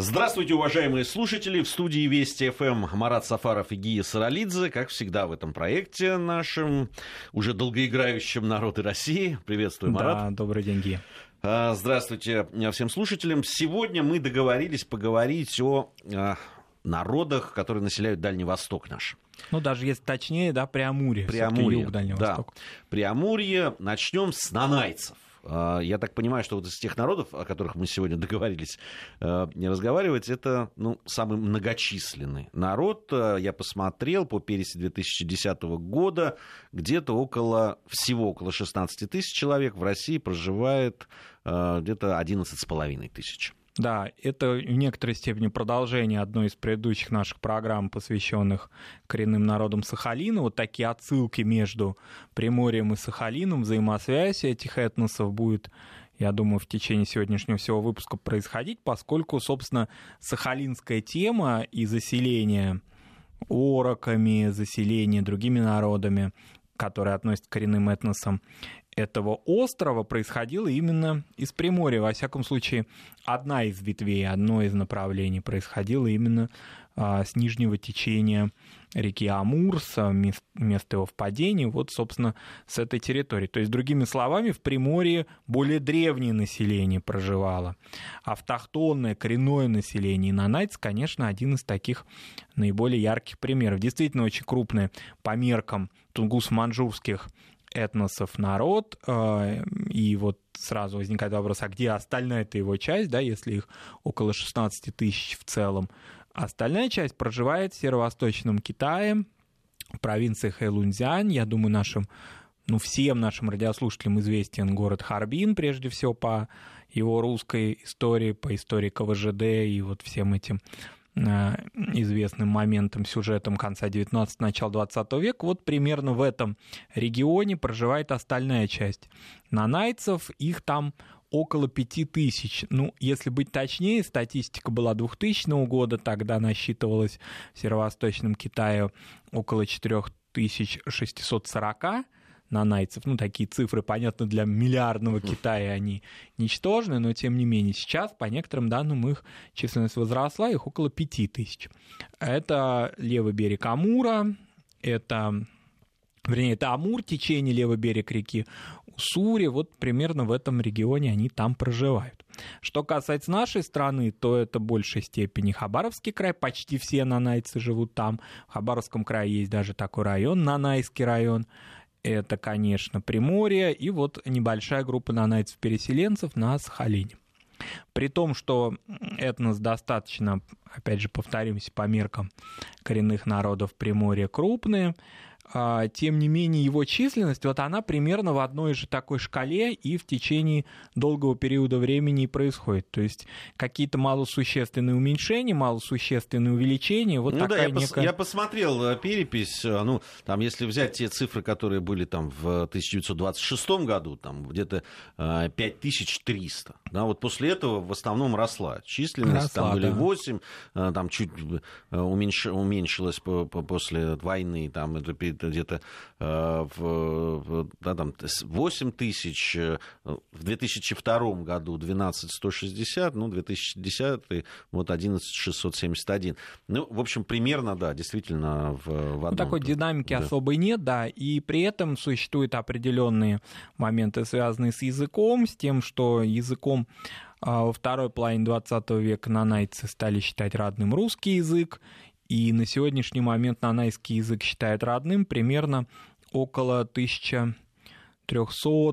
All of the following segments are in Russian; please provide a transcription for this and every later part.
Здравствуйте, уважаемые слушатели. В студии Вести ФМ Марат Сафаров и Гия Саралидзе. Как всегда в этом проекте нашем, уже долгоиграющем «Народ и России». Приветствую, Марат. Да, добрый день, Гия. А, здравствуйте всем слушателям. Сегодня мы договорились поговорить о а, народах, которые населяют Дальний Восток наш. Ну, даже если точнее, да, Преамурье. Преамурье, юг Дальнего да. Востока. Преамурье. Начнем с нанайцев. А, я так понимаю, что вот из тех народов, о которых мы сегодня договорились не разговаривать, это ну, самый многочисленный народ. Э, я посмотрел по пересе 2010 года, где-то около, всего около 16 тысяч человек в России проживает где-то 11,5 тысяч. Да, это в некоторой степени продолжение одной из предыдущих наших программ, посвященных коренным народам Сахалина. Вот такие отсылки между Приморьем и Сахалином, взаимосвязь этих этносов будет я думаю, в течение сегодняшнего всего выпуска происходить, поскольку, собственно, сахалинская тема и заселение ороками, заселение другими народами, которые относятся к коренным этносам, этого острова происходило именно из Приморья. Во всяком случае, одна из ветвей, одно из направлений происходило именно а, с нижнего течения реки Амур, с места его впадения, вот, собственно, с этой территории. То есть, другими словами, в Приморье более древнее население проживало. Автохтонное, коренное население. Нанайц, конечно, один из таких наиболее ярких примеров. Действительно, очень крупное по меркам тунгус-манжурских этносов народ, э, и вот сразу возникает вопрос, а где остальная эта его часть, да, если их около 16 тысяч в целом. Остальная часть проживает в северо-восточном Китае, в провинции Хэйлунцзянь, я думаю, нашим ну, всем нашим радиослушателям известен город Харбин, прежде всего по его русской истории, по истории КВЖД и вот всем этим известным моментом, сюжетом конца 19 начала 20 века, вот примерно в этом регионе проживает остальная часть нанайцев, их там около пяти тысяч. Ну, если быть точнее, статистика была 2000 года, тогда насчитывалось в Северо-Восточном Китае около 4640 нанайцев. Ну, такие цифры, понятно, для миллиардного Китая они ничтожны, но тем не менее сейчас, по некоторым данным, их численность возросла, их около пяти тысяч. Это левый берег Амура, это вернее, это Амур, течение левый берег реки Уссури, вот примерно в этом регионе они там проживают. Что касается нашей страны, то это в большей степени Хабаровский край, почти все нанайцы живут там. В Хабаровском крае есть даже такой район, Нанайский район это, конечно, Приморье и вот небольшая группа нанайцев-переселенцев на Сахалине. При том, что этнос достаточно, опять же, повторимся, по меркам коренных народов Приморья крупные, тем не менее его численность, вот она примерно в одной же такой шкале и в течение долгого периода времени происходит. То есть какие-то малосущественные уменьшения, малосущественные увеличения. Вот ну такая да, я, некая... пос, я посмотрел э, перепись, э, ну, там, если взять те цифры, которые были там в 1926 году, там где-то 5300, э, да, вот после этого в основном росла численность, росла, там были да. 8, там чуть уменьш, уменьшилась после войны, там это где-то э, в, да, там, 8 тысяч, э, в 2002 году 12 160, ну, 2010 вот 11 671. Ну, в общем, примерно, да, действительно в, в одном. Ну, такой динамики да. особой нет, да, и при этом существуют определенные моменты, связанные с языком, с тем, что языком а, во второй половине 20 века нанайцы стали считать родным русский язык, и на сегодняшний момент нанайский язык считают родным примерно около 1300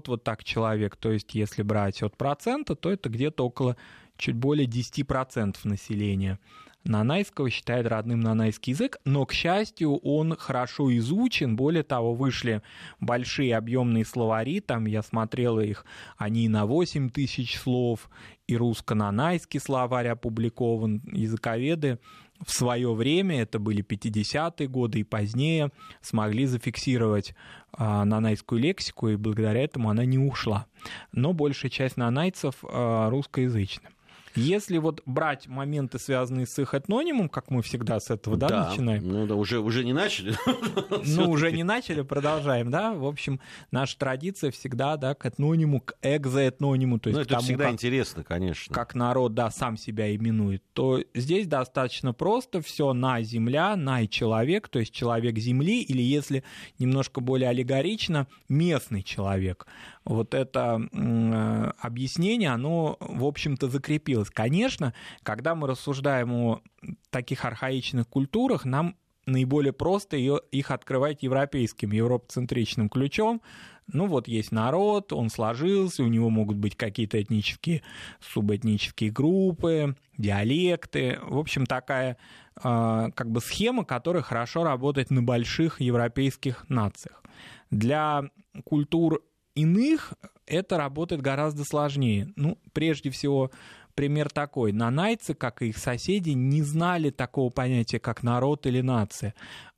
вот так человек. То есть если брать от процента, то это где-то около чуть более 10% населения. Нанайского считает родным нанайский язык, но, к счастью, он хорошо изучен, более того, вышли большие объемные словари, там я смотрел их, они на 8 тысяч слов, и русско-нанайский словарь опубликован, языковеды в свое время, это были 50-е годы и позднее, смогли зафиксировать а, нанайскую лексику, и благодаря этому она не ушла. Но большая часть нанайцев а, русскоязычна. Если вот брать моменты, связанные с их этнонимом, как мы всегда с этого да, Да, начинаем, ну да, уже, уже не начали. ну, уже не начали, продолжаем, да. В общем, наша традиция всегда, да, к этнониму, к экзоэтнониму, то есть Ну, это тому, всегда как, интересно, конечно. как народ, да, сам себя именует, то здесь достаточно просто все на земля, на человек, то есть человек земли, или если немножко более аллегорично, местный человек. Вот это э, объяснение, оно, в общем-то, закрепилось. Конечно, когда мы рассуждаем о таких архаичных культурах, нам наиболее просто ее, их открывать европейским, европоцентричным ключом. Ну вот есть народ, он сложился, у него могут быть какие-то этнические, субэтнические группы, диалекты. В общем, такая э, как бы схема, которая хорошо работает на больших европейских нациях. Для культур иных это работает гораздо сложнее. Ну, прежде всего, пример такой. Нанайцы, как и их соседи, не знали такого понятия, как народ или нация.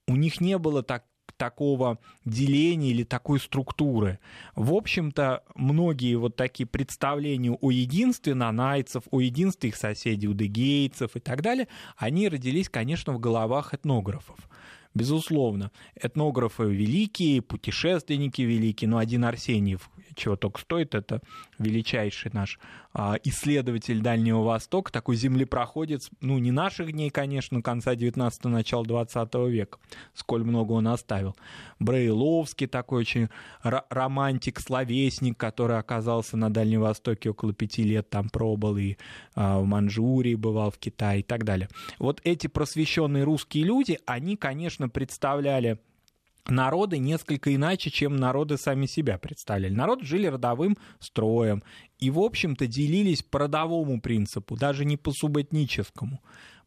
У них не было так, такого деления или такой структуры. В общем-то, многие вот такие представления о единстве нанайцев, о единстве их соседей, удыгейцев и так далее, они родились, конечно, в головах этнографов. Безусловно, этнографы великие, путешественники великие, но один Арсеньев чего только стоит, это величайший наш а, исследователь Дальнего Востока, такой землепроходец, ну, не наших дней, конечно, конца 19-го, начала 20 века, сколь много он оставил. Брейловский такой очень романтик, словесник, который оказался на Дальнем Востоке около пяти лет, там пробыл и а, в Манчжурии бывал, в Китае и так далее. Вот эти просвещенные русские люди, они, конечно, представляли народы несколько иначе, чем народы сами себя представляли. Народы жили родовым строем и, в общем-то, делились по родовому принципу, даже не по субэтническому.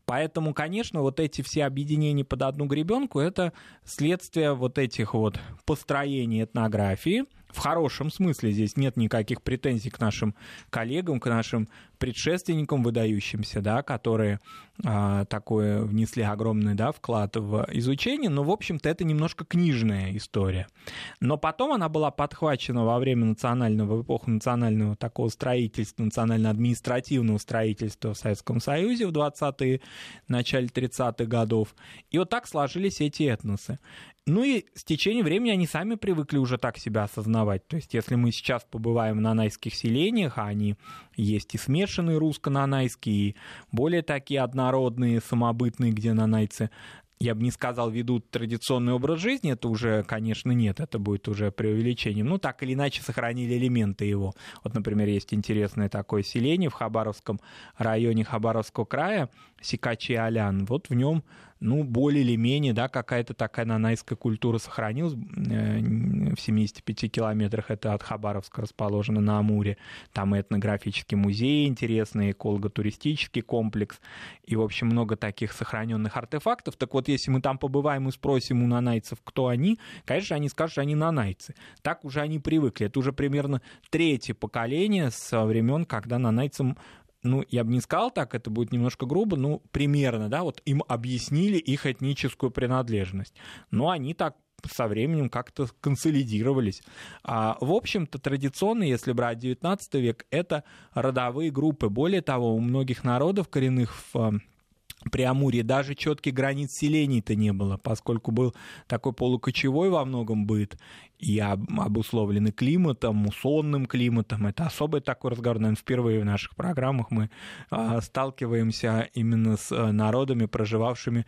Поэтому, конечно, вот эти все объединения под одну гребенку – это следствие вот этих вот построений этнографии – в хорошем смысле здесь нет никаких претензий к нашим коллегам, к нашим предшественникам выдающимся, да, которые а, такое внесли огромный да, вклад в изучение, но, в общем-то, это немножко книжная история. Но потом она была подхвачена во время национального, в эпоху национального такого строительства, национально-административного строительства в Советском Союзе в 20-е, начале 30-х годов. И вот так сложились эти этносы. Ну и с течением времени они сами привыкли уже так себя осознавать. То есть если мы сейчас побываем в нанайских селениях, а они есть и смешанные русско-нанайские, и более такие однородные, самобытные, где нанайцы я бы не сказал, ведут традиционный образ жизни, это уже, конечно, нет, это будет уже преувеличением. Ну, так или иначе, сохранили элементы его. Вот, например, есть интересное такое селение в Хабаровском районе Хабаровского края, Сикачи-Алян. Вот в нем ну, более или менее, да, какая-то такая нанайская культура сохранилась. Э, в 75 километрах это от Хабаровска расположено на Амуре. Там и этнографический музей интересный, эколого-туристический комплекс. И, в общем, много таких сохраненных артефактов. Так вот, если мы там побываем и спросим у нанайцев, кто они, конечно, они скажут, что они нанайцы. Так уже они привыкли. Это уже примерно третье поколение со времен, когда нанайцам ну, я бы не сказал так, это будет немножко грубо, ну, примерно, да, вот им объяснили их этническую принадлежность. Но они так со временем как-то консолидировались. А, в общем-то, традиционно, если брать 19 век, это родовые группы. Более того, у многих народов коренных в Преамурье даже четких границ селений-то не было, поскольку был такой полукочевой во многом быт и обусловлены климатом, муссонным климатом. Это особый такой разговор, наверное, впервые в наших программах мы а, сталкиваемся именно с э, народами, проживавшими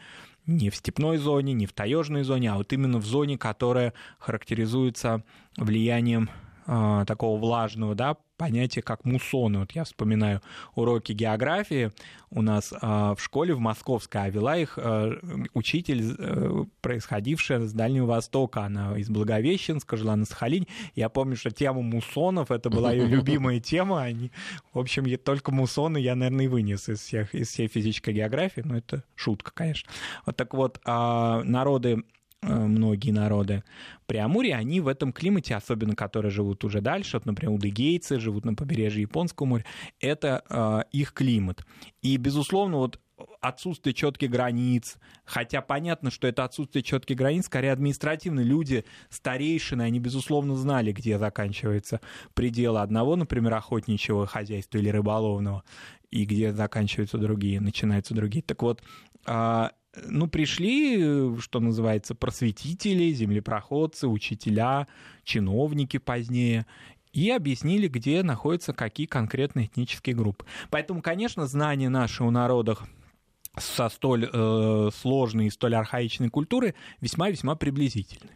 не в степной зоне, не в таежной зоне, а вот именно в зоне, которая характеризуется влиянием а, такого влажного, да, понятия, как муссоны. Вот я вспоминаю уроки географии у нас а, в школе в Московской, а вела их а, учитель, а, происходившая с Дальнего Востока. Она из Благовещенска, жила на Сахалине. Я помню, что тема муссонов, это была ее любимая тема. Они, в общем, только муссоны я, наверное, и вынес из, всех, из всей физической географии. Но это шутка, конечно. Вот так вот, народы Э, многие народы Преамурья, они в этом климате, особенно которые живут уже дальше, вот, например, удыгейцы живут на побережье Японского моря, это э, их климат. И, безусловно, вот отсутствие четких границ, хотя понятно, что это отсутствие четких границ, скорее административные люди, старейшины, они, безусловно, знали, где заканчиваются пределы одного, например, охотничьего хозяйства или рыболовного, и где заканчиваются другие, начинаются другие. Так вот, а, ну, пришли, что называется, просветители, землепроходцы, учителя, чиновники позднее, и объяснили, где находятся какие конкретные этнические группы. Поэтому, конечно, знания наши у народов со столь э, сложной и столь архаичной культуры весьма-весьма приблизительны.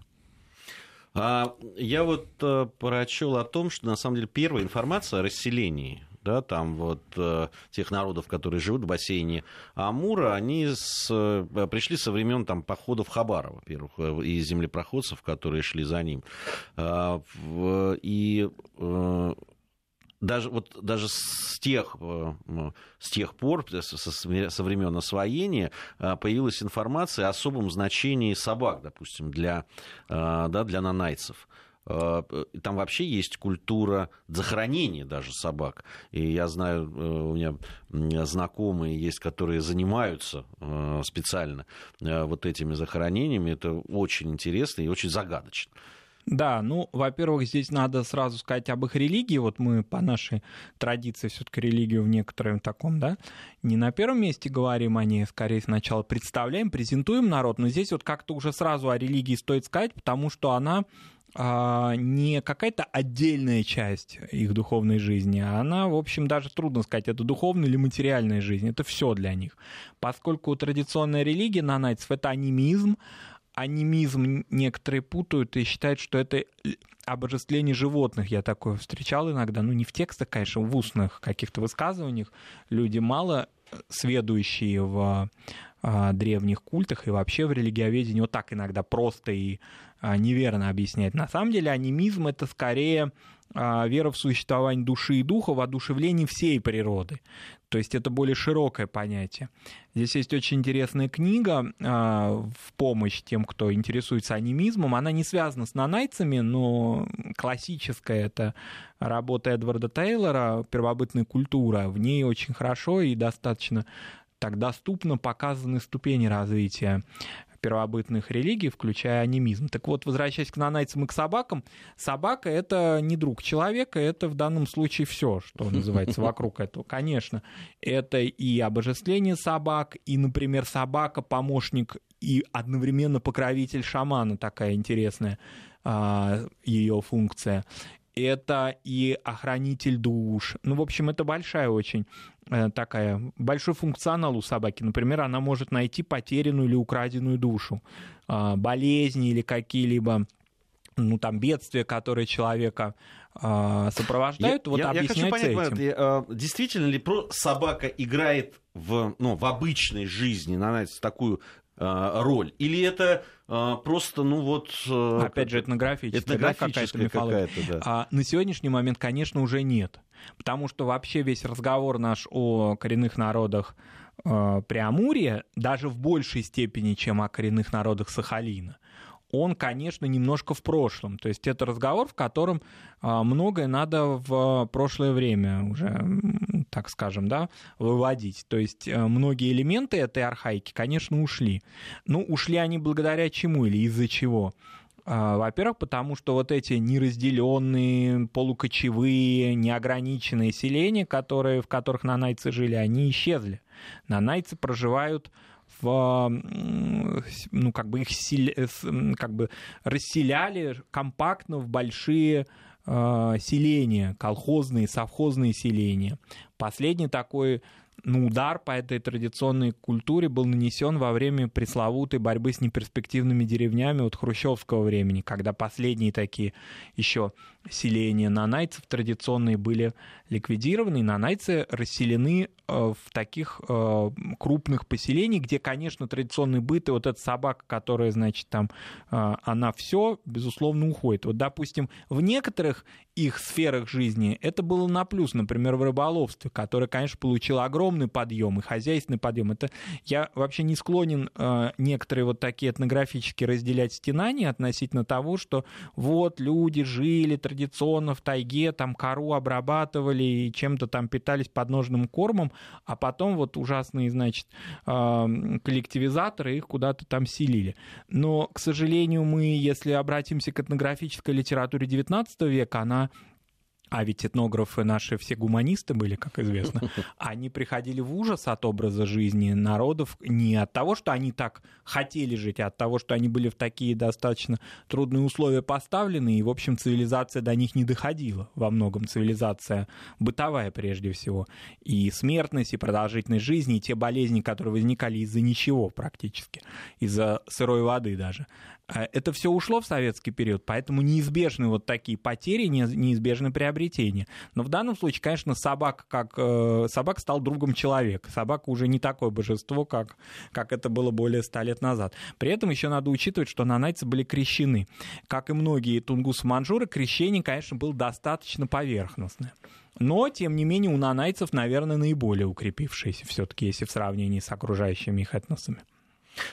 А я вот э, прочел о том, что на самом деле первая информация о расселении да, там вот э, тех народов, которые живут в бассейне Амура, они с, э, пришли со времен там походов Хабара, во-первых, э, и землепроходцев, которые шли за ним. Э, и даже, вот, даже с, тех, с тех пор, со, со времен освоения, появилась информация о особом значении собак, допустим, для, да, для нанайцев. Э, там вообще есть культура захоронения даже собак. И я знаю, э, у меня знакомые есть, которые занимаются э, специально вот этими захоронениями. Это очень интересно и очень загадочно. Да, ну, во-первых, здесь надо сразу сказать об их религии. Вот мы по нашей традиции все-таки религию в некотором таком, да, не на первом месте говорим о ней, скорее сначала представляем, презентуем народ. Но здесь вот как-то уже сразу о религии стоит сказать, потому что она а, не какая-то отдельная часть их духовной жизни, а она, в общем, даже трудно сказать, это духовная или материальная жизнь, это все для них. Поскольку традиционная религия нанайцев — это анимизм, анимизм некоторые путают и считают, что это обожествление животных. Я такое встречал иногда, ну не в текстах, конечно, в устных каких-то высказываниях. Люди мало сведущие в а, древних культах и вообще в религиоведении вот так иногда просто и а, неверно объясняет. На самом деле анимизм — это скорее а, вера в существование души и духа, в одушевлении всей природы. То есть это более широкое понятие. Здесь есть очень интересная книга в помощь тем, кто интересуется анимизмом. Она не связана с нанайцами, но классическая это работа Эдварда Тейлора «Первобытная культура». В ней очень хорошо и достаточно так доступно показаны ступени развития первобытных религий, включая анимизм. Так вот, возвращаясь к нанайцам и к собакам, собака — это не друг человека, это в данном случае все, что называется вокруг этого. Конечно, это и обожествление собак, и, например, собака — помощник и одновременно покровитель шамана, такая интересная а, ее функция это и охранитель душ. Ну, в общем, это большая очень такая, большой функционал у собаки. Например, она может найти потерянную или украденную душу, а, болезни или какие-либо ну, там, бедствия, которые человека э, сопровождают, я, вот я, я хочу понять, этим. Э, действительно ли про собака играет в, ну, в обычной жизни, на такую э, роль? Или это а, просто, ну вот... Э, Опять же, этнографическая, да, какая-то. Какая да. а, на сегодняшний момент, конечно, уже нет. Потому что вообще весь разговор наш о коренных народах э, Преамурья, даже в большей степени, чем о коренных народах Сахалина, он, конечно, немножко в прошлом. То есть это разговор, в котором а, многое надо в прошлое время уже, так скажем, да, выводить. То есть э, многие элементы этой архаики, конечно, ушли. Ну, ушли они благодаря чему или из-за чего? А, во-первых, потому что вот эти неразделенные, полукочевые, неограниченные селения, которые, в которых нанайцы жили, они исчезли. Нанайцы проживают в, ну, как бы их как бы расселяли компактно в большие э, селения, колхозные, совхозные селения. Последний такой ну, удар по этой традиционной культуре был нанесен во время пресловутой борьбы с неперспективными деревнями от хрущевского времени, когда последние такие еще селения нанайцев традиционные были ликвидированы, и нанайцы расселены э, в таких э, крупных поселениях, где, конечно, традиционный быт и вот эта собака, которая, значит, там, э, она все, безусловно, уходит. Вот, допустим, в некоторых их сферах жизни это было на плюс, например, в рыболовстве, которое, конечно, получило огромный подъем и хозяйственный подъем. Это я вообще не склонен некоторые вот такие этнографические разделять стенания относительно того, что вот люди жили традиционно традиционно в тайге там кору обрабатывали и чем-то там питались подножным кормом, а потом вот ужасные, значит, коллективизаторы их куда-то там селили. Но, к сожалению, мы, если обратимся к этнографической литературе XIX века, она а ведь этнографы наши все гуманисты были, как известно. Они приходили в ужас от образа жизни народов не от того, что они так хотели жить, а от того, что они были в такие достаточно трудные условия поставлены, и, в общем, цивилизация до них не доходила. Во многом цивилизация бытовая прежде всего. И смертность, и продолжительность жизни, и те болезни, которые возникали из-за ничего практически, из-за сырой воды даже. А это все ушло в советский период, поэтому неизбежны вот такие потери, неизбежны приобретения. Но в данном случае, конечно, собака, как, э, собака стал другом человека. Собака уже не такое божество, как, как это было более ста лет назад. При этом еще надо учитывать, что нанайцы были крещены. Как и многие тунгусы-манжуры, крещение, конечно, было достаточно поверхностное. Но, тем не менее, у нанайцев, наверное, наиболее укрепившиеся все-таки, если в сравнении с окружающими их этносами.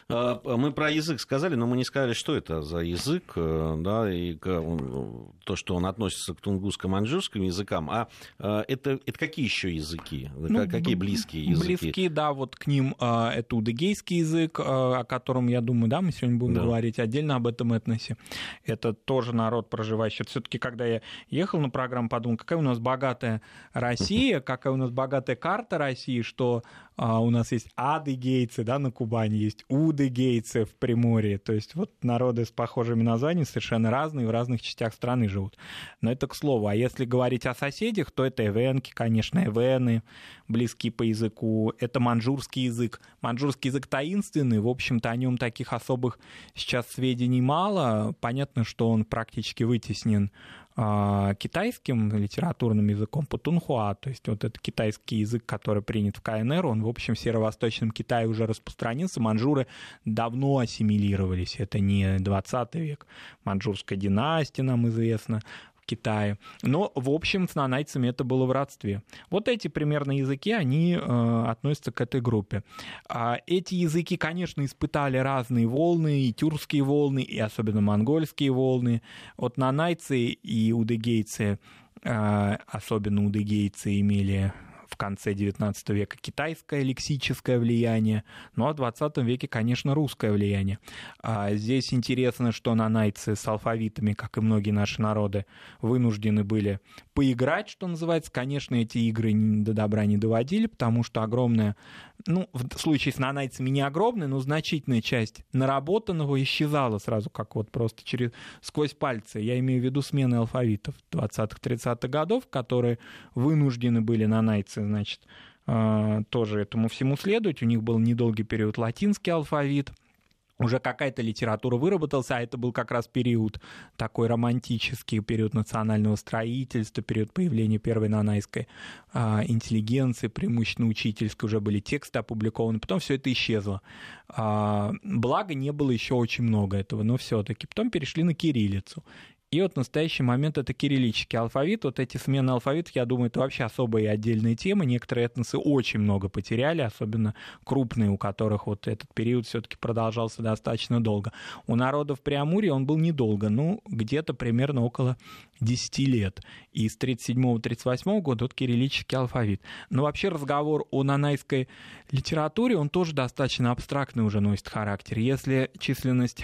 А, мы про язык сказали, но мы не сказали, что это за язык, э, да, и то, что он относится к тунгусско-маньчжурским языкам. А э, это, это какие еще языки? Ну, какие близкие языки? Близкие, да, вот к ним э, это удыгейский язык, о котором, я думаю, да, мы сегодня будем да. говорить отдельно об этом этносе. Это тоже народ, проживающий. Все-таки, когда я ехал на программу, подумал, какая у нас богатая Россия, какая у нас богатая карта России, что а у нас есть адыгейцы, да, на Кубани, есть удыгейцы в Приморье, то есть вот народы с похожими названиями совершенно разные, в разных частях страны живут. Но это к слову. А если говорить о соседях, то это эвенки, конечно, эвены, близкие по языку, это манжурский язык. Манжурский язык таинственный, в общем-то, о нем таких особых сейчас сведений мало. Понятно, что он практически вытеснен китайским литературным языком путунхуа, то есть вот этот китайский язык, который принят в КНР, он, в общем, в северо-восточном Китае уже распространился, манжуры давно ассимилировались, это не 20 век, манжурская династия нам известна, Китае. Но, в общем, с нанайцами это было в родстве. Вот эти примерно языки, они э, относятся к этой группе. А эти языки, конечно, испытали разные волны, и тюркские волны, и особенно монгольские волны. Вот нанайцы и удыгейцы, э, особенно удыгейцы, имели в конце XIX века китайское лексическое влияние, ну а в XX веке, конечно, русское влияние. А здесь интересно, что нанайцы с алфавитами, как и многие наши народы, вынуждены были поиграть, что называется. Конечно, эти игры до добра не доводили, потому что огромная ну, в случае с нанайцами не огромная, но значительная часть наработанного исчезала сразу, как вот просто через, сквозь пальцы. Я имею в виду смены алфавитов 20-30-х годов, которые вынуждены были нанайцы, значит, а, тоже этому всему следовать. У них был недолгий период латинский алфавит — уже какая-то литература выработалась, а это был как раз период такой романтический, период национального строительства, период появления первой нанайской а, интеллигенции, преимущественно учительской, уже были тексты опубликованы, потом все это исчезло. А, благо, не было еще очень много этого, но все-таки. Потом перешли на кириллицу. И вот в настоящий момент это кириллический алфавит. Вот эти смены алфавитов, я думаю, это вообще особая и отдельная тема. Некоторые этносы очень много потеряли, особенно крупные, у которых вот этот период все-таки продолжался достаточно долго. У народов Преамурья он был недолго, ну, где-то примерно около 10 лет. И с 37-38 года вот кириллический алфавит. Но вообще разговор о нанайской литературе, он тоже достаточно абстрактный уже носит характер. Если численность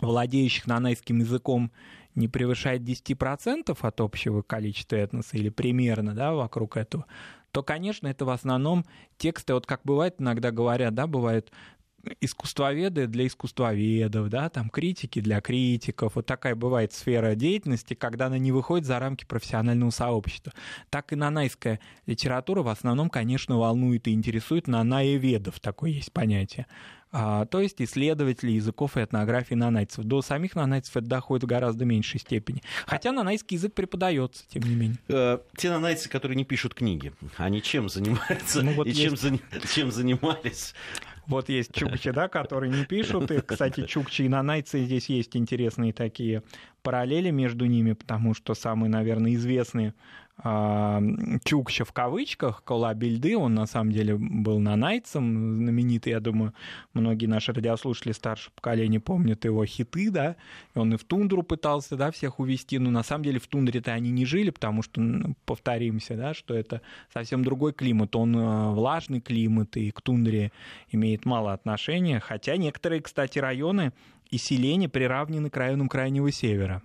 владеющих нанайским языком не превышает 10% от общего количества этноса или примерно да, вокруг этого, то, конечно, это в основном тексты, вот как бывает иногда говорят, да, бывают искусствоведы для искусствоведов, да, там критики для критиков. Вот такая бывает сфера деятельности, когда она не выходит за рамки профессионального сообщества. Так и нанайская литература в основном, конечно, волнует и интересует нанаеведов, такое есть понятие то есть исследователи языков и этнографии нанайцев. До самих нанайцев это доходит в гораздо меньшей степени. Хотя нанайский язык преподается, тем не менее. Э, те нанайцы, которые не пишут книги, они чем занимаются ну, вот и есть... чем, за... чем занимались? Вот есть чукчи, да, которые не пишут. И, кстати, чукчи и нанайцы здесь есть интересные такие параллели между ними, потому что самый, наверное, известный а, Чукча в кавычках, Кола Бильды, он на самом деле был нанайцем, знаменитый, я думаю, многие наши радиослушатели старшего поколения помнят его хиты, да, и он и в тундру пытался, да, всех увести, но на самом деле в тундре-то они не жили, потому что, повторимся, да, что это совсем другой климат, он э, влажный климат, и к тундре имеет мало отношения, хотя некоторые, кстати, районы и селения приравнены к районам Крайнего Севера.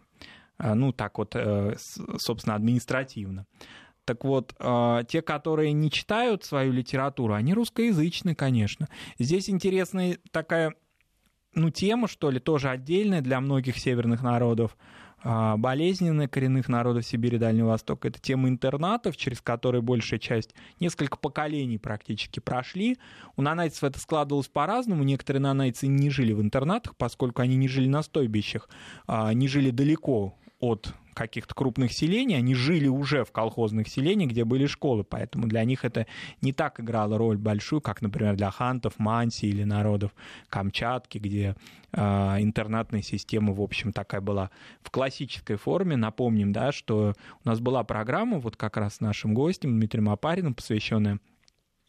А, ну, так вот, э, собственно, административно. Так вот, э, те, которые не читают свою литературу, они русскоязычные, конечно. Здесь интересная такая, ну, тема, что ли, тоже отдельная для многих северных народов, болезненная коренных народов Сибири и Дальнего Востока. Это тема интернатов, через которые большая часть, несколько поколений практически прошли. У нанайцев это складывалось по-разному. Некоторые нанайцы не жили в интернатах, поскольку они не жили на стойбищах, а, не жили далеко от каких-то крупных селений, они жили уже в колхозных селениях, где были школы, поэтому для них это не так играло роль большую, как, например, для хантов, мансии или народов Камчатки, где э, интернатная система, в общем, такая была в классической форме. Напомним, да, что у нас была программа вот как раз с нашим гостем Дмитрием Апариным, посвященная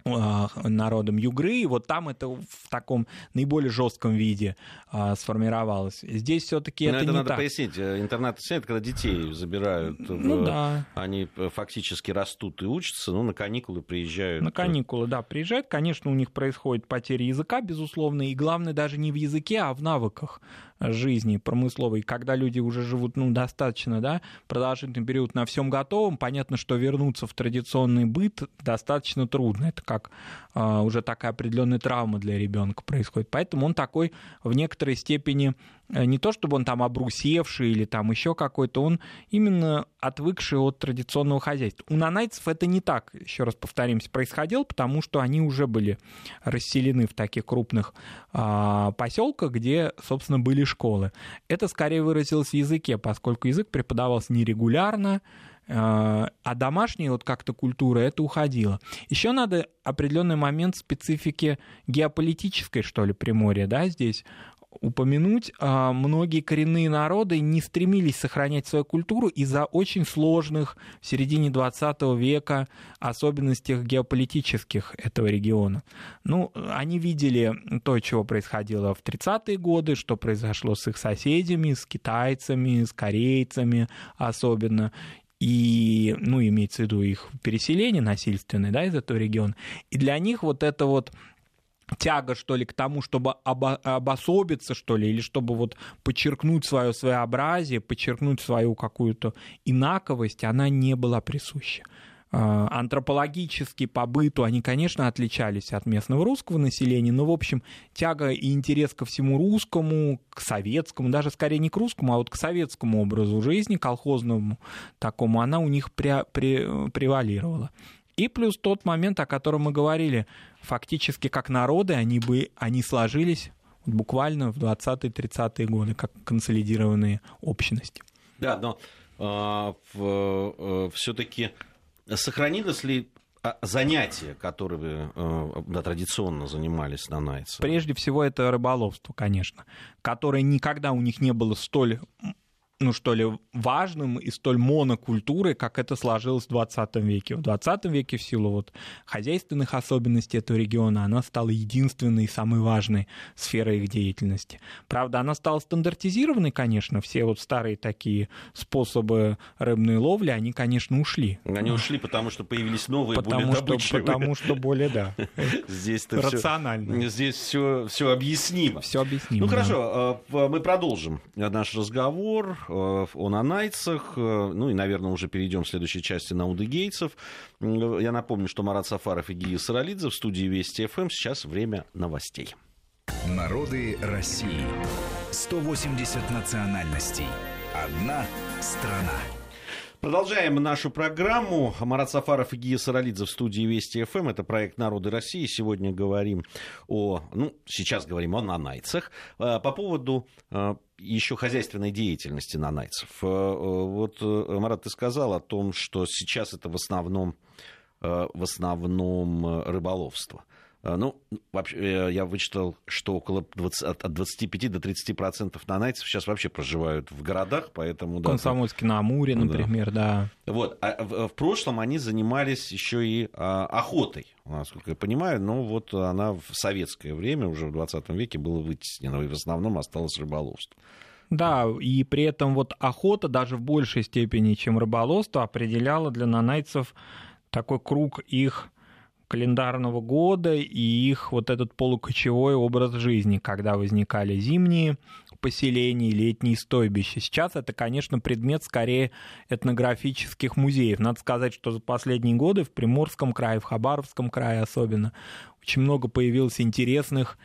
народом Югры, и вот там это в таком наиболее жестком виде а, сформировалось. Здесь все-таки это, это не надо так. пояснить. Э, интернат это когда детей забирают. Ну в... да. Они фактически растут и учатся, ну, на каникулы приезжают. На каникулы, да, приезжают. Конечно, у них происходит потеря языка, безусловно, и главное даже не в языке, а в навыках жизни промысловой, когда люди уже живут ну, достаточно да, продолжительный период на всем готовом, понятно, что вернуться в традиционный быт достаточно трудно. Это как а, уже такая определенная травма для ребенка происходит. Поэтому он такой в некоторой степени Э, не то чтобы он там обрусевший или там еще какой-то, он именно отвыкший от традиционного хозяйства. У нанайцев это не так, еще раз повторимся, происходило, потому что они уже были расселены в таких крупных а, поселках, где, собственно, были школы. Это скорее выразилось в языке, поскольку язык преподавался нерегулярно, а, а домашняя вот как-то культура это уходила. Еще надо определенный момент специфики геополитической, что ли, Приморья, да, здесь упомянуть, а, многие коренные народы не стремились сохранять свою культуру из-за очень сложных в середине 20 века особенностей геополитических этого региона. Ну, они видели то, чего происходило в 30-е годы, что произошло с их соседями, с китайцами, с корейцами особенно, и, ну, имеется в виду их переселение насильственное, да, из этого региона. И для них вот это вот тяга, что ли, к тому, чтобы обо- обособиться, что ли, или чтобы вот подчеркнуть свое своеобразие, подчеркнуть свою какую-то инаковость, она не была присуща. А, антропологически по быту они, конечно, отличались от местного русского населения, но, в общем, тяга и интерес ко всему русскому, к советскому, даже скорее не к русскому, а вот к советскому образу жизни, колхозному такому, она у них пре- пре- превалировала. И плюс тот момент, о котором мы говорили, фактически как народы, они, бы, они сложились буквально в 20-30-е годы, как консолидированные общности. Да, но а, э, все-таки сохранилось ли а, занятия, которые э, да, традиционно занимались нанайцы? Прежде всего, это рыболовство, конечно, которое никогда у них не было столь ну что ли, важным и столь монокультурой, как это сложилось в 20 веке. В 20 веке в силу вот хозяйственных особенностей этого региона она стала единственной и самой важной сферой их деятельности. Правда, она стала стандартизированной, конечно, все вот старые такие способы рыбной ловли, они, конечно, ушли. Они ушли, потому что появились новые, потому более что, добычливые. Потому что более, да, здесь рационально. Все, здесь все, все объяснимо. Все объяснимо. Ну хорошо, да. мы продолжим наш разговор о нанайцах, э, ну и, наверное, уже перейдем в следующей части на удыгейцев. Я напомню, что Марат Сафаров и Гия Саралидзе в студии Вести ФМ. Сейчас время новостей. Народы России. 180 национальностей. Одна страна. Продолжаем нашу программу. Марат Сафаров и Гия Саралидзе в студии Вести ФМ. Это проект «Народы России». Сегодня говорим о... Ну, сейчас говорим о нанайцах. Э, по поводу еще хозяйственной деятельности нанайцев. Э, э, вот, э, Марат, ты сказал о том, что сейчас это в основном, в основном рыболовство. А, ну, вообще, э, я вычитал, что около 20, от 25 до 30 процентов нанайцев сейчас вообще проживают в городах, поэтому... Да, Комсомольске на Амуре, например, да. да. Вот, а в, в прошлом они занимались еще и а, охотой, насколько я понимаю, но вот она в советское время, уже в 20 веке, была вытеснена, и в основном осталось рыболовство. Да, и при этом вот охота даже в большей степени, чем рыболовство, определяла для нанайцев такой круг их календарного года и их вот этот полукочевой образ жизни, когда возникали зимние поселения и летние стойбища. Сейчас это, конечно, предмет скорее этнографических музеев. Надо сказать, что за последние годы в Приморском крае, в Хабаровском крае особенно, очень много появилось интересных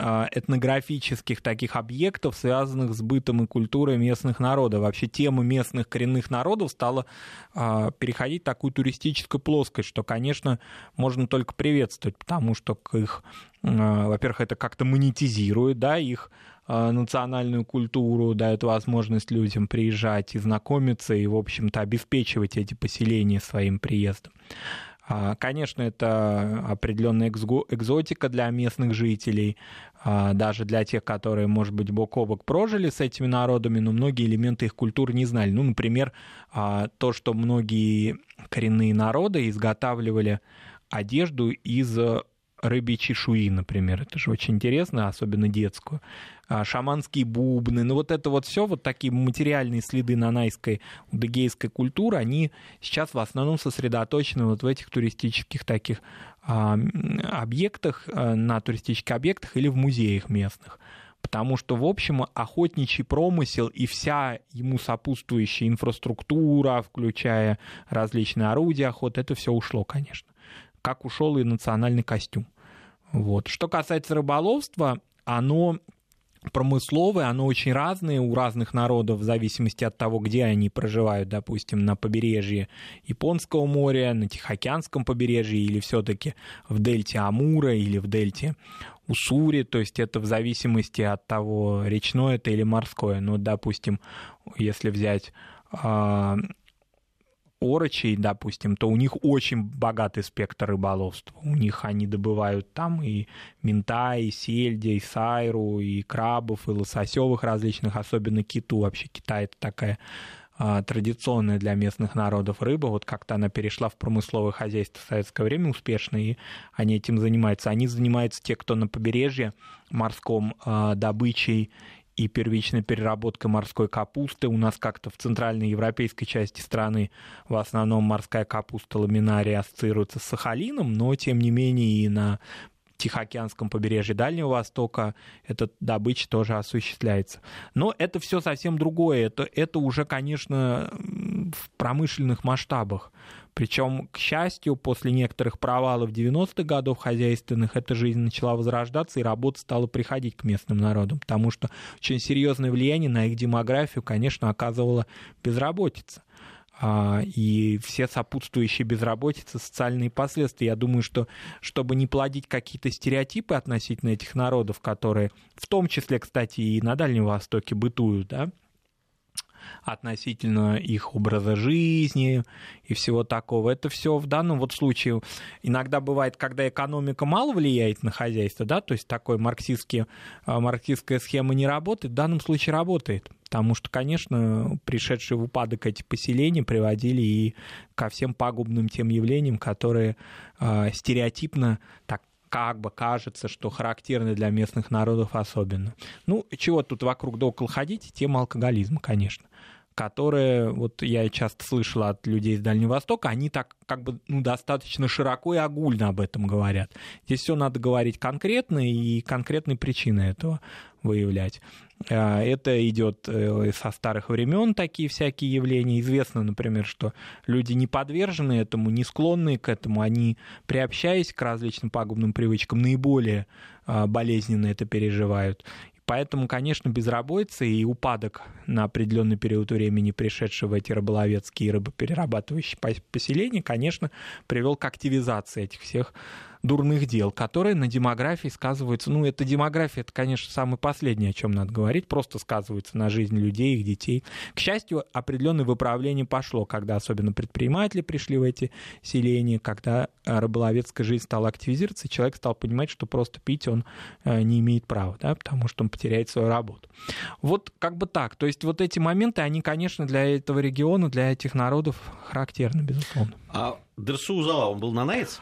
этнографических таких объектов, связанных с бытом и культурой местных народов. Вообще тема местных коренных народов стала а, переходить в такую туристическую плоскость, что, конечно, можно только приветствовать, потому что к их, а, во-первых, это как-то монетизирует, да, их национальную культуру, дает возможность людям приезжать и знакомиться, и, в общем-то, обеспечивать эти поселения своим приездом. А, конечно, это определенная экзотика для местных жителей, а, даже для тех, которые, может быть, бок о бок прожили с этими народами, но многие элементы их культуры не знали. Ну, например, а, то, что многие коренные народы изготавливали одежду из рыбьей чешуи, например. Это же очень интересно, особенно детскую. А, шаманские бубны. Ну вот это вот все, вот такие материальные следы нанайской, удыгейской культуры, они сейчас в основном сосредоточены вот в этих туристических таких а, объектах, а, на туристических объектах или в музеях местных. Потому что, в общем, охотничий промысел и вся ему сопутствующая инфраструктура, включая различные орудия охоты, это все ушло, конечно как ушел и национальный костюм. Вот. Что касается рыболовства, оно промысловое, оно очень разное у разных народов в зависимости от того, где они проживают, допустим, на побережье Японского моря, на Тихоокеанском побережье или все-таки в дельте Амура или в дельте Уссури, то есть это в зависимости от того, речное это или морское. Но, допустим, если взять а, орочей, допустим, то у них очень богатый спектр рыболовства. У них они добывают там и мента, и сельдя, и сайру, и крабов, и лососевых различных, особенно киту. Вообще Китай это такая а, традиционная для местных народов рыба. Вот как-то она перешла в промысловое хозяйство в советское время успешно, и они этим занимаются. Они занимаются те, кто на побережье морском а, добычей и первичной переработкой морской капусты. У нас как-то в центральной европейской части страны в основном морская капуста ламинария ассоциируется с Сахалином, но тем не менее и на Тихоокеанском побережье Дальнего Востока эта добыча тоже осуществляется. Но это все совсем другое. Это, это уже, конечно, в промышленных масштабах. Причем, к счастью, после некоторых провалов 90-х годов хозяйственных, эта жизнь начала возрождаться, и работа стала приходить к местным народам, потому что очень серьезное влияние на их демографию, конечно, оказывала безработица а, и все сопутствующие безработицы, социальные последствия. Я думаю, что чтобы не плодить какие-то стереотипы относительно этих народов, которые в том числе, кстати, и на Дальнем Востоке бытуют, да, относительно их образа жизни и всего такого. Это все в данном вот случае иногда бывает, когда экономика мало влияет на хозяйство, да, то есть такой марксистский, а, марксистская схема не работает, в данном случае работает. Потому что, конечно, пришедшие в упадок эти поселения приводили и ко всем пагубным тем явлениям, которые э, стереотипно так как бы кажется, что характерны для местных народов особенно. Ну, чего тут вокруг да около ходить, тема алкоголизма, конечно которые, вот я часто слышал от людей из Дальнего Востока, они так как бы ну, достаточно широко и огульно об этом говорят. Здесь все надо говорить конкретно и конкретные причины этого выявлять. А, это идет э, со старых времен, такие всякие явления. Известно, например, что люди не подвержены этому, не склонные к этому, они, приобщаясь к различным пагубным привычкам, наиболее а, болезненно это переживают. Поэтому, конечно, безработица и упадок на определенный период времени, пришедший в эти рыболовецкие и рыбоперерабатывающие поселения, конечно, привел к активизации этих всех дурных дел, которые на демографии сказываются. Ну, это демография, это, конечно, самое последнее, о чем надо говорить, просто сказывается на жизни людей, их детей. К счастью, определенное выправление пошло, когда особенно предприниматели пришли в эти селения, когда рыболовецкая жизнь стала активизироваться, и человек стал понимать, что просто пить он э, не имеет права, да, потому что он потеряет свою работу. Вот как бы так. То есть вот эти моменты, они, конечно, для этого региона, для этих народов характерны, безусловно. А Дерсу Узала, он был нанаец?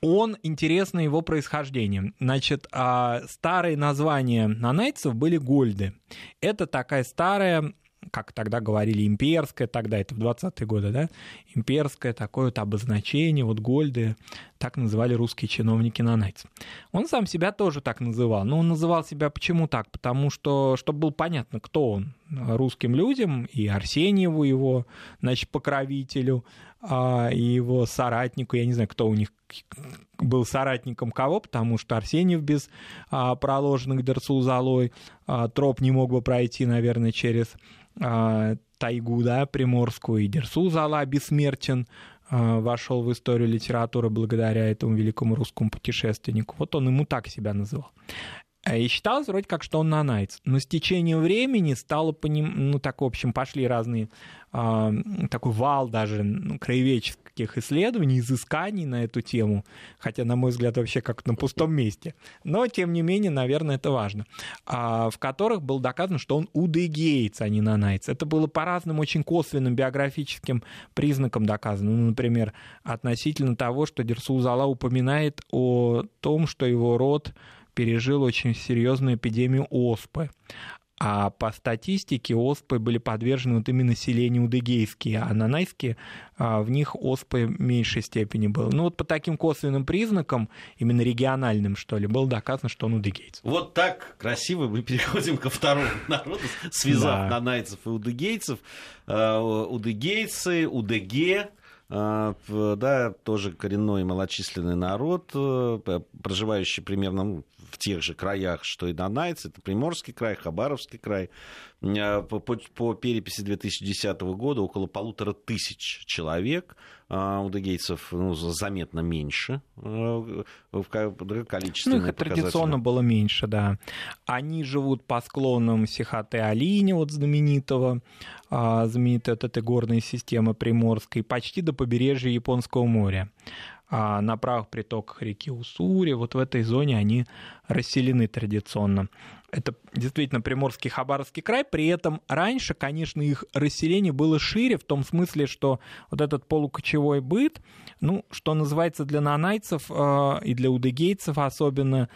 Он интересно его происхождением. Значит, а, старые названия нанайцев были гольды. Это такая старая как тогда говорили, имперское, тогда это в 20-е годы, да, имперское такое вот обозначение, вот Гольды, так называли русские чиновники нанайцев. Он сам себя тоже так называл, но он называл себя почему так? Потому что, чтобы было понятно, кто он русским людям, и Арсеньеву его, значит, покровителю, а, и его соратнику, я не знаю, кто у них был соратником кого, потому что Арсеньев без а, проложенных Дерсул-Золой а, троп не мог бы пройти, наверное, через а, тайгу, да, приморскую, и Дерсу Зала бессмертен, а, вошел в историю литературы благодаря этому великому русскому путешественнику. Вот он ему так себя называл. А, и считалось вроде как, что он нанайц. Но с течением времени стало по ним, ну так, в общем, пошли разные, э, такой вал даже ну, краеведческих исследований, изысканий на эту тему, хотя, на мой взгляд, вообще как на пустом месте. Но, тем не менее, наверное, это важно. А, в которых было доказано, что он удыгеец, а не нанайц. Это было по разным очень косвенным биографическим признакам доказано. Ну, например, относительно того, что Дерсул Зала упоминает о том, что его род пережил очень серьезную эпидемию оспы. А по статистике оспы были подвержены вот именно селения удыгейские, а нанайские а, в них оспы в меньшей степени было. Ну вот по таким косвенным признакам, именно региональным, что ли, было доказано, что он удыгейц. Вот так красиво мы переходим ко второму народу, связав да. нанайцев и удыгейцев. А, удыгейцы, удыге, а, да, тоже коренной малочисленный народ, э, проживающий примерно ну, в тех же краях, что и Донайц, это Приморский край, Хабаровский край. А, по, по, по переписи 2010 года около полутора тысяч человек, а, у дагейцев ну, заметно меньше а, в количестве. Ну, их традиционно было меньше, да. Они живут по склонам Сихоте-Алини, вот знаменитого, знаменитой от этой горной системы Приморской, почти до побережья Японского моря а на правых притоках реки Уссури, вот в этой зоне они расселены традиционно. Это действительно Приморский Хабаровский край, при этом раньше, конечно, их расселение было шире, в том смысле, что вот этот полукочевой быт, ну, что называется для нанайцев э, и для удыгейцев особенно,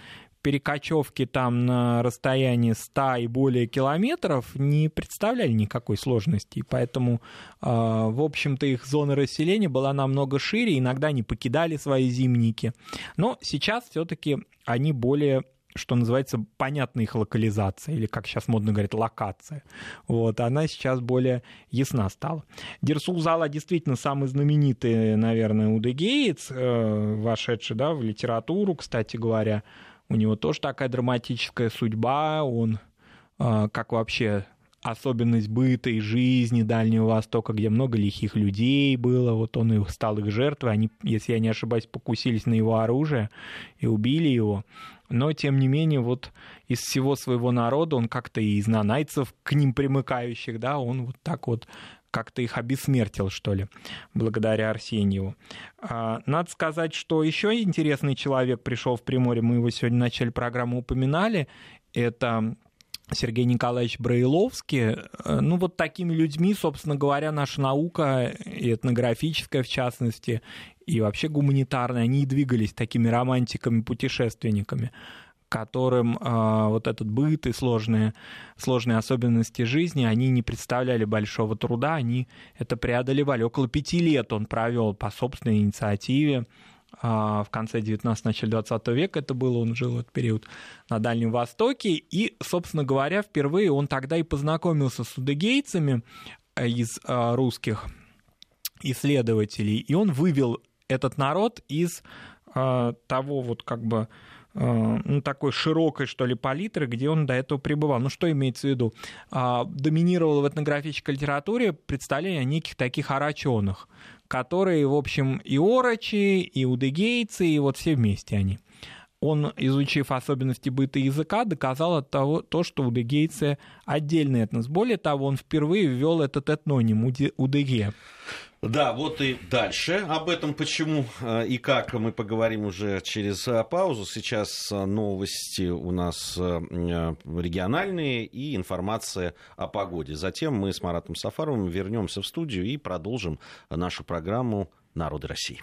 перекочевки там на расстоянии 100 и более километров не представляли никакой сложности. И поэтому, а, в общем-то, их зона расселения была намного шире, иногда они покидали свои зимники. Но сейчас все-таки они более что называется, понятна их локализация, или, как сейчас модно говорить, локация. Вот, она сейчас более ясна стала. Дерсул Зала действительно самый знаменитый, наверное, удыгеец, э, вошедший да, в литературу, кстати говоря, у него тоже такая драматическая судьба, он а, как вообще особенность быта и жизни Дальнего Востока, где много лихих людей было, вот он и стал их жертвой, они, если я не ошибаюсь, покусились на его оружие и убили его, но, тем не менее, вот из всего своего народа он как-то и из нанайцев, к ним примыкающих, да, он вот так вот как-то их обессмертил, что ли, благодаря Арсеньеву. А, надо сказать, что еще интересный человек пришел в Приморье, мы его сегодня в начале программы упоминали, это Сергей Николаевич Браиловский. Ну, вот такими людьми, собственно говоря, наша наука, и этнографическая в частности, и вообще гуманитарная, они и двигались такими романтиками-путешественниками которым э, вот этот быт и сложные, сложные особенности жизни, они не представляли большого труда, они это преодолевали. Около пяти лет он провел по собственной инициативе э, в конце 19 начале 20 века это было, он жил в этот период на Дальнем Востоке, и, собственно говоря, впервые он тогда и познакомился с удыгейцами э, из э, русских исследователей, и он вывел этот народ из э, того вот как бы ну, такой широкой, что ли, палитры, где он до этого пребывал. Ну, что имеется в виду? А, доминировало в этнографической литературе представление о неких таких арачонах, которые, в общем, и орочи, и удыгейцы, и вот все вместе они он, изучив особенности быта языка, доказал от того, то, что удыгейцы отдельный этнос. Более того, он впервые ввел этот этноним удыге. Да, вот и дальше об этом почему э, и как мы поговорим уже через э, паузу. Сейчас э, новости у нас региональные и информация о погоде. Затем мы с Маратом Сафаровым вернемся в студию и продолжим нашу программу «Народы России».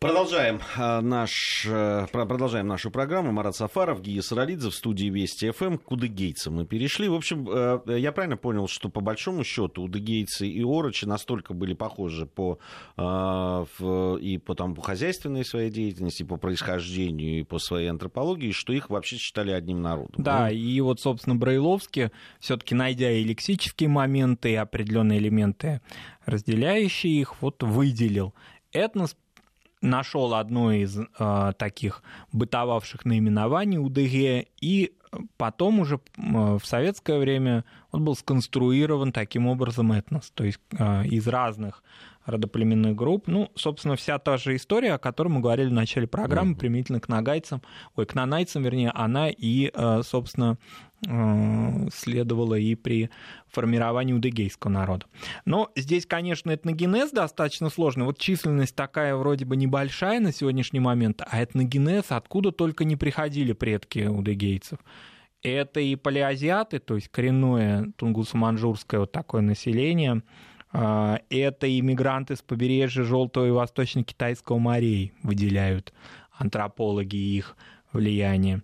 Продолжаем, а, наш, э, продолжаем нашу программу. Марат Сафаров, Гия Саралидзе в студии Вести ФМ. К удыгейцам мы перешли. В общем, э, я правильно понял, что по большому счету удыгейцы и орочи настолько были похожи по, а, и по, там, по хозяйственной своей деятельности, и по происхождению, и по своей антропологии, что их вообще считали одним народом. Да, ну? и вот, собственно, Брайловский, все-таки найдя и лексические моменты, и определенные элементы, разделяющие их, вот выделил этнос нашел одно из э, таких бытовавших наименований УДГ, и потом уже э, в советское время он был сконструирован таким образом этнос, то есть э, из разных родоплеменных групп. Ну, собственно, вся та же история, о которой мы говорили в начале программы, mm-hmm. применительно к нагайцам, ой, к нанайцам, вернее, она и, э, собственно, э, следовала и при формировании удыгейского народа. Но здесь, конечно, этногенез достаточно сложный. Вот численность такая вроде бы небольшая на сегодняшний момент, а этногенез откуда только не приходили предки удыгейцев. Это и палеазиаты, то есть коренное тунгусо-манжурское вот такое население – а, это иммигранты с побережья Желтого и Восточно-Китайского морей выделяют антропологи их влияние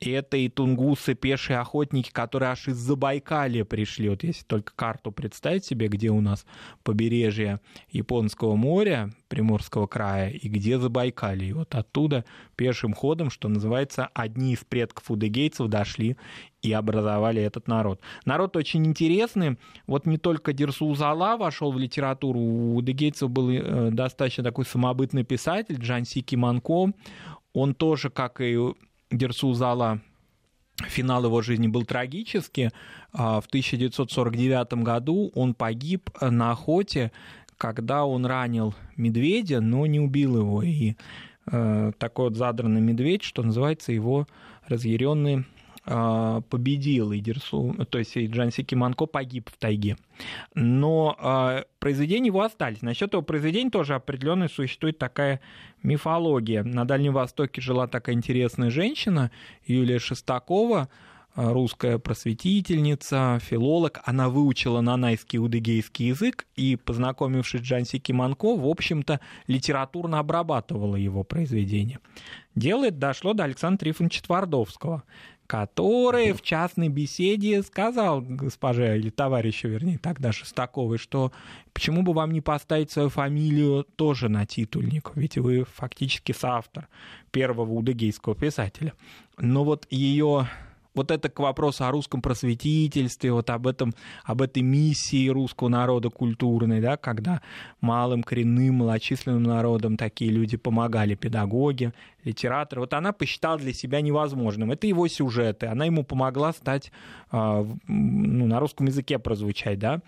это и тунгусы, пешие охотники, которые аж из Забайкалья пришли. Вот если только карту представить себе, где у нас побережье Японского моря, Приморского края, и где Забайкалье. И вот оттуда пешим ходом, что называется, одни из предков удыгейцев дошли и образовали этот народ. Народ очень интересный. Вот не только Дерсу Зала вошел в литературу, у удыгейцев был э, достаточно такой самобытный писатель Джанси Киманко. Он тоже, как и Дерсу Зала финал его жизни был трагический. А, в 1949 году он погиб на охоте, когда он ранил медведя, но не убил его. И э, такой вот задранный медведь, что называется, его разъяренный а, победил Идерсу, то есть Джансики Манко погиб в тайге. Но э, произведения его остались. Насчет его произведений тоже определенно существует такая мифология. На Дальнем Востоке жила такая интересная женщина, Юлия Шестакова, русская просветительница, филолог. Она выучила нанайский удыгейский язык и, познакомившись с Джансики Манко, в общем-то, литературно обрабатывала его произведения. Дело это дошло до Александра Трифоновича Твардовского, который в частной беседе сказал госпоже или товарищу, вернее, тогда Шестаковой, что почему бы вам не поставить свою фамилию тоже на титульник, ведь вы фактически соавтор первого удыгейского писателя. Но вот ее вот это к вопросу о русском просветительстве, вот об, этом, об этой миссии русского народа культурной, да, когда малым, коренным, малочисленным народам такие люди помогали, педагоги, литераторы. Вот она посчитала для себя невозможным. Это его сюжеты. Она ему помогла стать, а, ну, на русском языке прозвучать, да.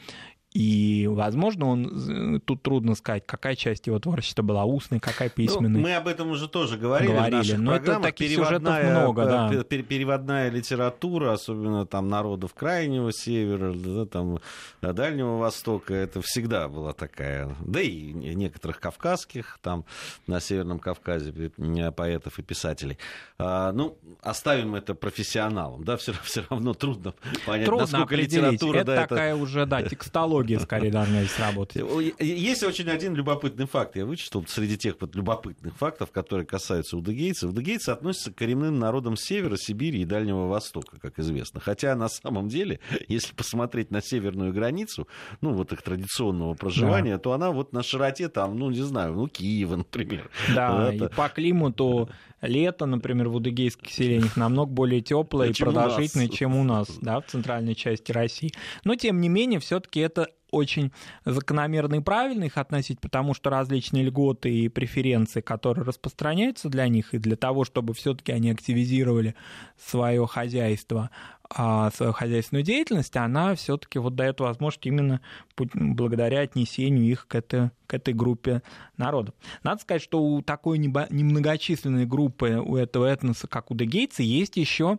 И, возможно, он тут трудно сказать, какая часть его творчества была устной, какая письменной. Ну, мы об этом уже тоже говорили, говорили в но это таких сюжетов много, да. Переводная литература, особенно там народов Крайнего Севера, да, там Дальнего Востока, это всегда была такая, да и некоторых кавказских, там на Северном Кавказе поэтов и писателей. А, ну, оставим это профессионалам, да, все, все равно трудно понять, трудно насколько литература... Это да, такая это... уже, да, текстология психология скорее должна здесь работать. Есть очень один любопытный факт. Я вычитал среди тех вот любопытных фактов, которые касаются удыгейцев. Удыгейцы относятся к коренным народам Севера, Сибири и Дальнего Востока, как известно. Хотя на самом деле, если посмотреть на северную границу, ну вот их традиционного проживания, да. то она вот на широте там, ну не знаю, ну Киева, например. Да, вот и по климату лето, например, в удыгейских селениях намного более теплое и продолжительное, чем у нас, да, в центральной части России. Но, тем не менее, все-таки это очень закономерно и правильно их относить, потому что различные льготы и преференции, которые распространяются для них, и для того, чтобы все-таки они активизировали свое хозяйство, а свою хозяйственную деятельность, она все-таки вот дает возможность именно благодаря отнесению их к этой, к этой группе народов. Надо сказать, что у такой немногочисленной группы, у этого этноса, как у дегейцы, есть еще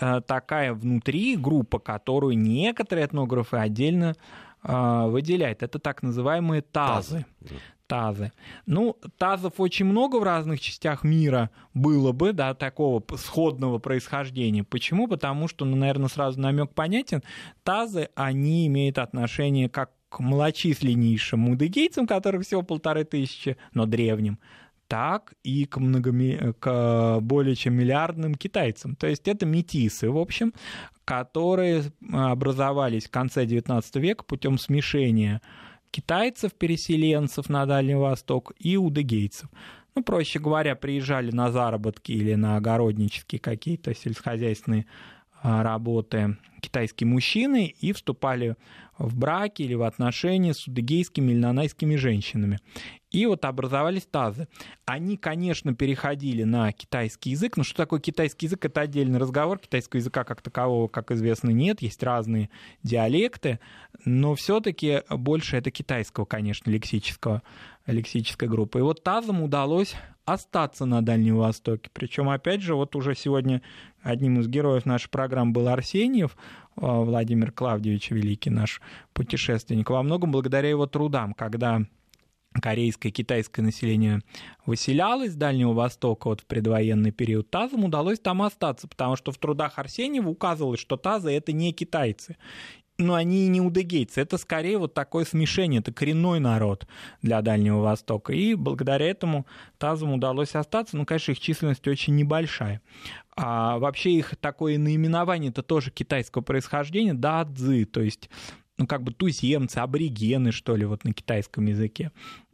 э, такая внутри группа, которую некоторые этнографы отдельно э, выделяют. Это так называемые тазы. тазы тазы. Ну, тазов очень много в разных частях мира было бы, да, такого сходного происхождения. Почему? Потому что, ну, наверное, сразу намек понятен. Тазы, они имеют отношение как к малочисленнейшим мудыгейцам, которых всего полторы тысячи, но древним, так и к, многоми... к более чем миллиардным китайцам. То есть это метисы, в общем, которые образовались в конце XIX века путем смешения китайцев, переселенцев на Дальний Восток и удыгейцев. Ну, проще говоря, приезжали на заработки или на огороднические какие-то сельскохозяйственные работы китайские мужчины и вступали в браки или в отношения с удыгейскими или нанайскими женщинами. И вот образовались тазы. Они, конечно, переходили на китайский язык. Но что такое китайский язык? Это отдельный разговор. Китайского языка как такового, как известно, нет. Есть разные диалекты. Но все-таки больше это китайского, конечно, лексического, лексической группы. И вот тазам удалось остаться на Дальнем Востоке. Причем, опять же, вот уже сегодня одним из героев нашей программы был Арсеньев, э, Владимир Клавдевич Великий, наш путешественник, во многом благодаря его трудам, когда корейское, китайское население выселялось с Дальнего Востока вот в предвоенный период, тазам удалось там остаться, потому что в трудах Арсеньева указывалось, что тазы — это не китайцы но они и не удыгейцы. Это скорее вот такое смешение, это коренной народ для Дальнего Востока. И благодаря этому тазам удалось остаться. Ну, конечно, их численность очень небольшая. А вообще их такое наименование это тоже китайского происхождения, дадзы, то есть ну, как бы туземцы, аборигены, что ли, вот на китайском языке.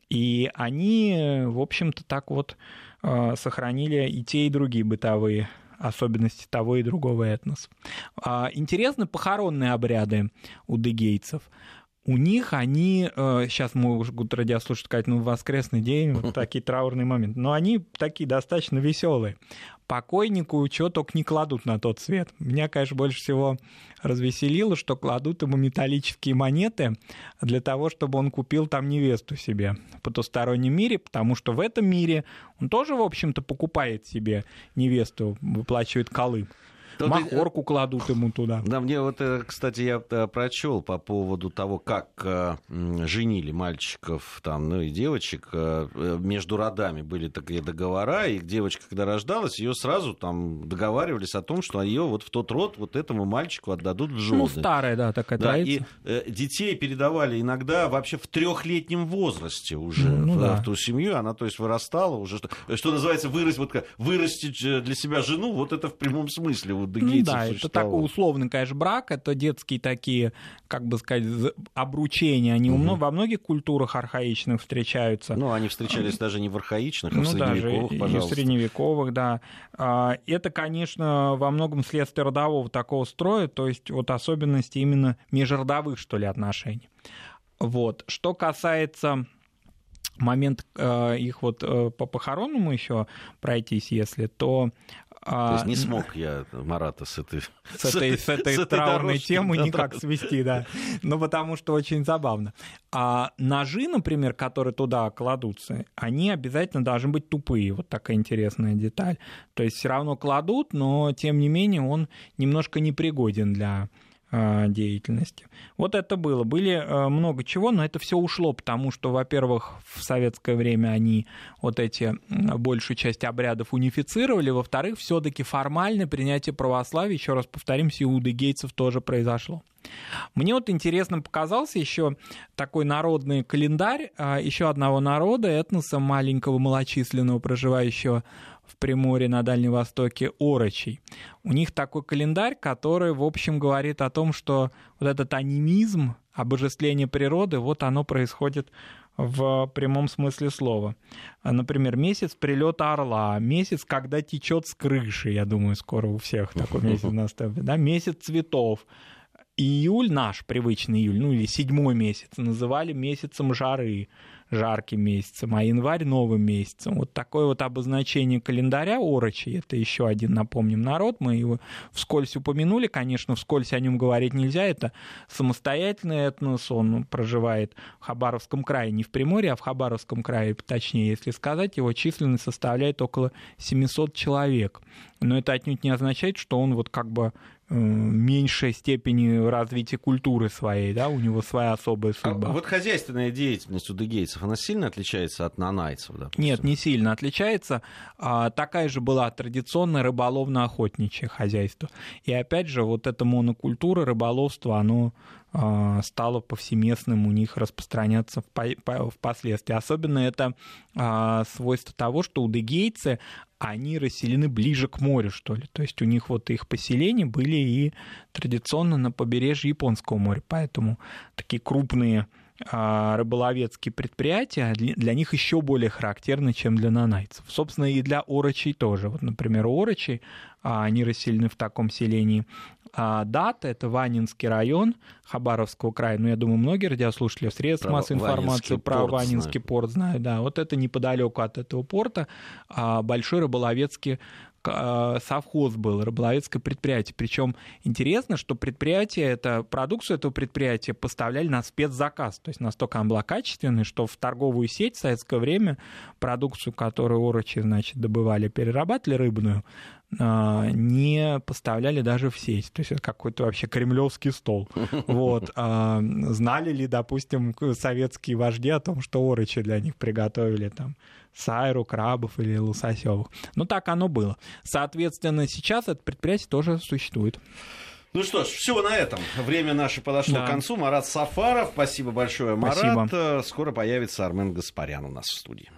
И они, в общем-то, так вот а, сохранили и те, и другие бытовые особенности того и другого этноса. А, интересны похоронные обряды у дегейцев. У них они, сейчас э, могут радиослушатели сказать, ну, воскресный день, вот такие траурные моменты, но они такие достаточно веселые покойнику что только не кладут на тот свет. Меня, конечно, больше всего развеселило, что кладут ему металлические монеты для того, чтобы он купил там невесту себе в потустороннем мире, потому что в этом мире он тоже, в общем-то, покупает себе невесту, выплачивает колы. Тут Махорку кладут ему туда. Да, мне вот, э, кстати, я э, прочел по поводу того, как э, женили мальчиков там, ну и девочек. Между родами были такие договора, и девочка, когда рождалась, ее сразу там договаривались о том, что ее вот в тот род вот этому мальчику отдадут в жены. Ну, старая, да, такая да, традиция. И детей передавали иногда вообще в трехлетнем возрасте уже ну, в, да. в ту семью. Она, то есть, вырастала уже, что, что называется, вырастить, вот, вырастить для себя жену, вот это в прямом смысле ну, да, это такой условный, конечно, брак, это детские такие, как бы сказать, обручения, они угу. во многих культурах архаичных встречаются. Ну, они встречались даже не в архаичных, а ну, в средневековых, даже пожалуйста. В средневековых, да. А, это, конечно, во многом следствие родового такого строя, то есть вот особенности именно межродовых, что ли, отношений. Вот. Что касается момент э, их вот э, по похоронному еще пройтись, если, то то есть не смог я Марата с этой, с этой, с этой, с этой траурной темы никак свести, да. Ну, потому что очень забавно. А ножи, например, которые туда кладутся, они обязательно должны быть тупые. Вот такая интересная деталь. То есть все равно кладут, но тем не менее он немножко непригоден для а, деятельности. Вот это было. Были а, много чего, но это все ушло, потому что, во-первых, в советское время они вот эти большую часть обрядов унифицировали, во-вторых, все-таки формальное принятие православия, еще раз повторимся, иуды гейцев тоже произошло. Мне вот интересно показался еще такой народный календарь а, еще одного народа, этноса маленького малочисленного, проживающего в Приморье на Дальнем Востоке орочей. У них такой календарь, который, в общем, говорит о том, что вот этот анимизм, обожествление природы, вот оно происходит в прямом смысле слова. Например, месяц прилета орла, месяц, когда течет с крыши, я думаю, скоро у всех такой месяц наступит, да, месяц цветов, июль, наш привычный июль, ну или седьмой месяц, называли месяцем жары жарким месяцем, а январь новым месяцем. Вот такое вот обозначение календаря Орочи, это еще один, напомним, народ, мы его вскользь упомянули, конечно, вскользь о нем говорить нельзя, это самостоятельный этнос, он проживает в Хабаровском крае, не в Приморье, а в Хабаровском крае, точнее, если сказать, его численность составляет около 700 человек. Но это отнюдь не означает, что он вот как бы Э, меньшей степени развития культуры своей, да, у него своя особая а судьба. А вот хозяйственная деятельность у дегейцев, она сильно отличается от нанайцев? Допустим? Нет, не сильно отличается. А, такая же была традиционная рыболовно-охотничье хозяйство. И опять же, вот эта монокультура, рыболовство, оно стало повсеместным у них распространяться впоследствии. Особенно это а, свойство того, что у дегейцы они расселены ближе к морю, что ли. То есть у них вот их поселения были и традиционно на побережье Японского моря, поэтому такие крупные а, рыболовецкие предприятия для них еще более характерны, чем для нанайцев. Собственно, и для орочей тоже. Вот, например, у орочей они расселены в таком селении а дата — это Ванинский район Хабаровского края. Ну, я думаю, многие радиослушатели в средствах массовой информации про порт Ванинский знаю. порт знают. Да, вот это неподалеку от этого порта а, большой рыболовецкий совхоз был, рыболовецкое предприятие. Причем интересно, что предприятие, это, продукцию этого предприятия поставляли на спецзаказ. То есть настолько она была качественной, что в торговую сеть в советское время продукцию, которую орочи, значит, добывали, перерабатывали рыбную, а, не поставляли даже в сеть. То есть это какой-то вообще кремлевский стол. Вот. А, знали ли, допустим, советские вожди о том, что орочи для них приготовили там сайру, крабов или лососевых. Ну, так оно было. Соответственно, сейчас это предприятие тоже существует. Ну что ж, все на этом. Время наше подошло да. к концу. Марат Сафаров, спасибо большое, Марат. Спасибо. Скоро появится Армен Гаспарян у нас в студии.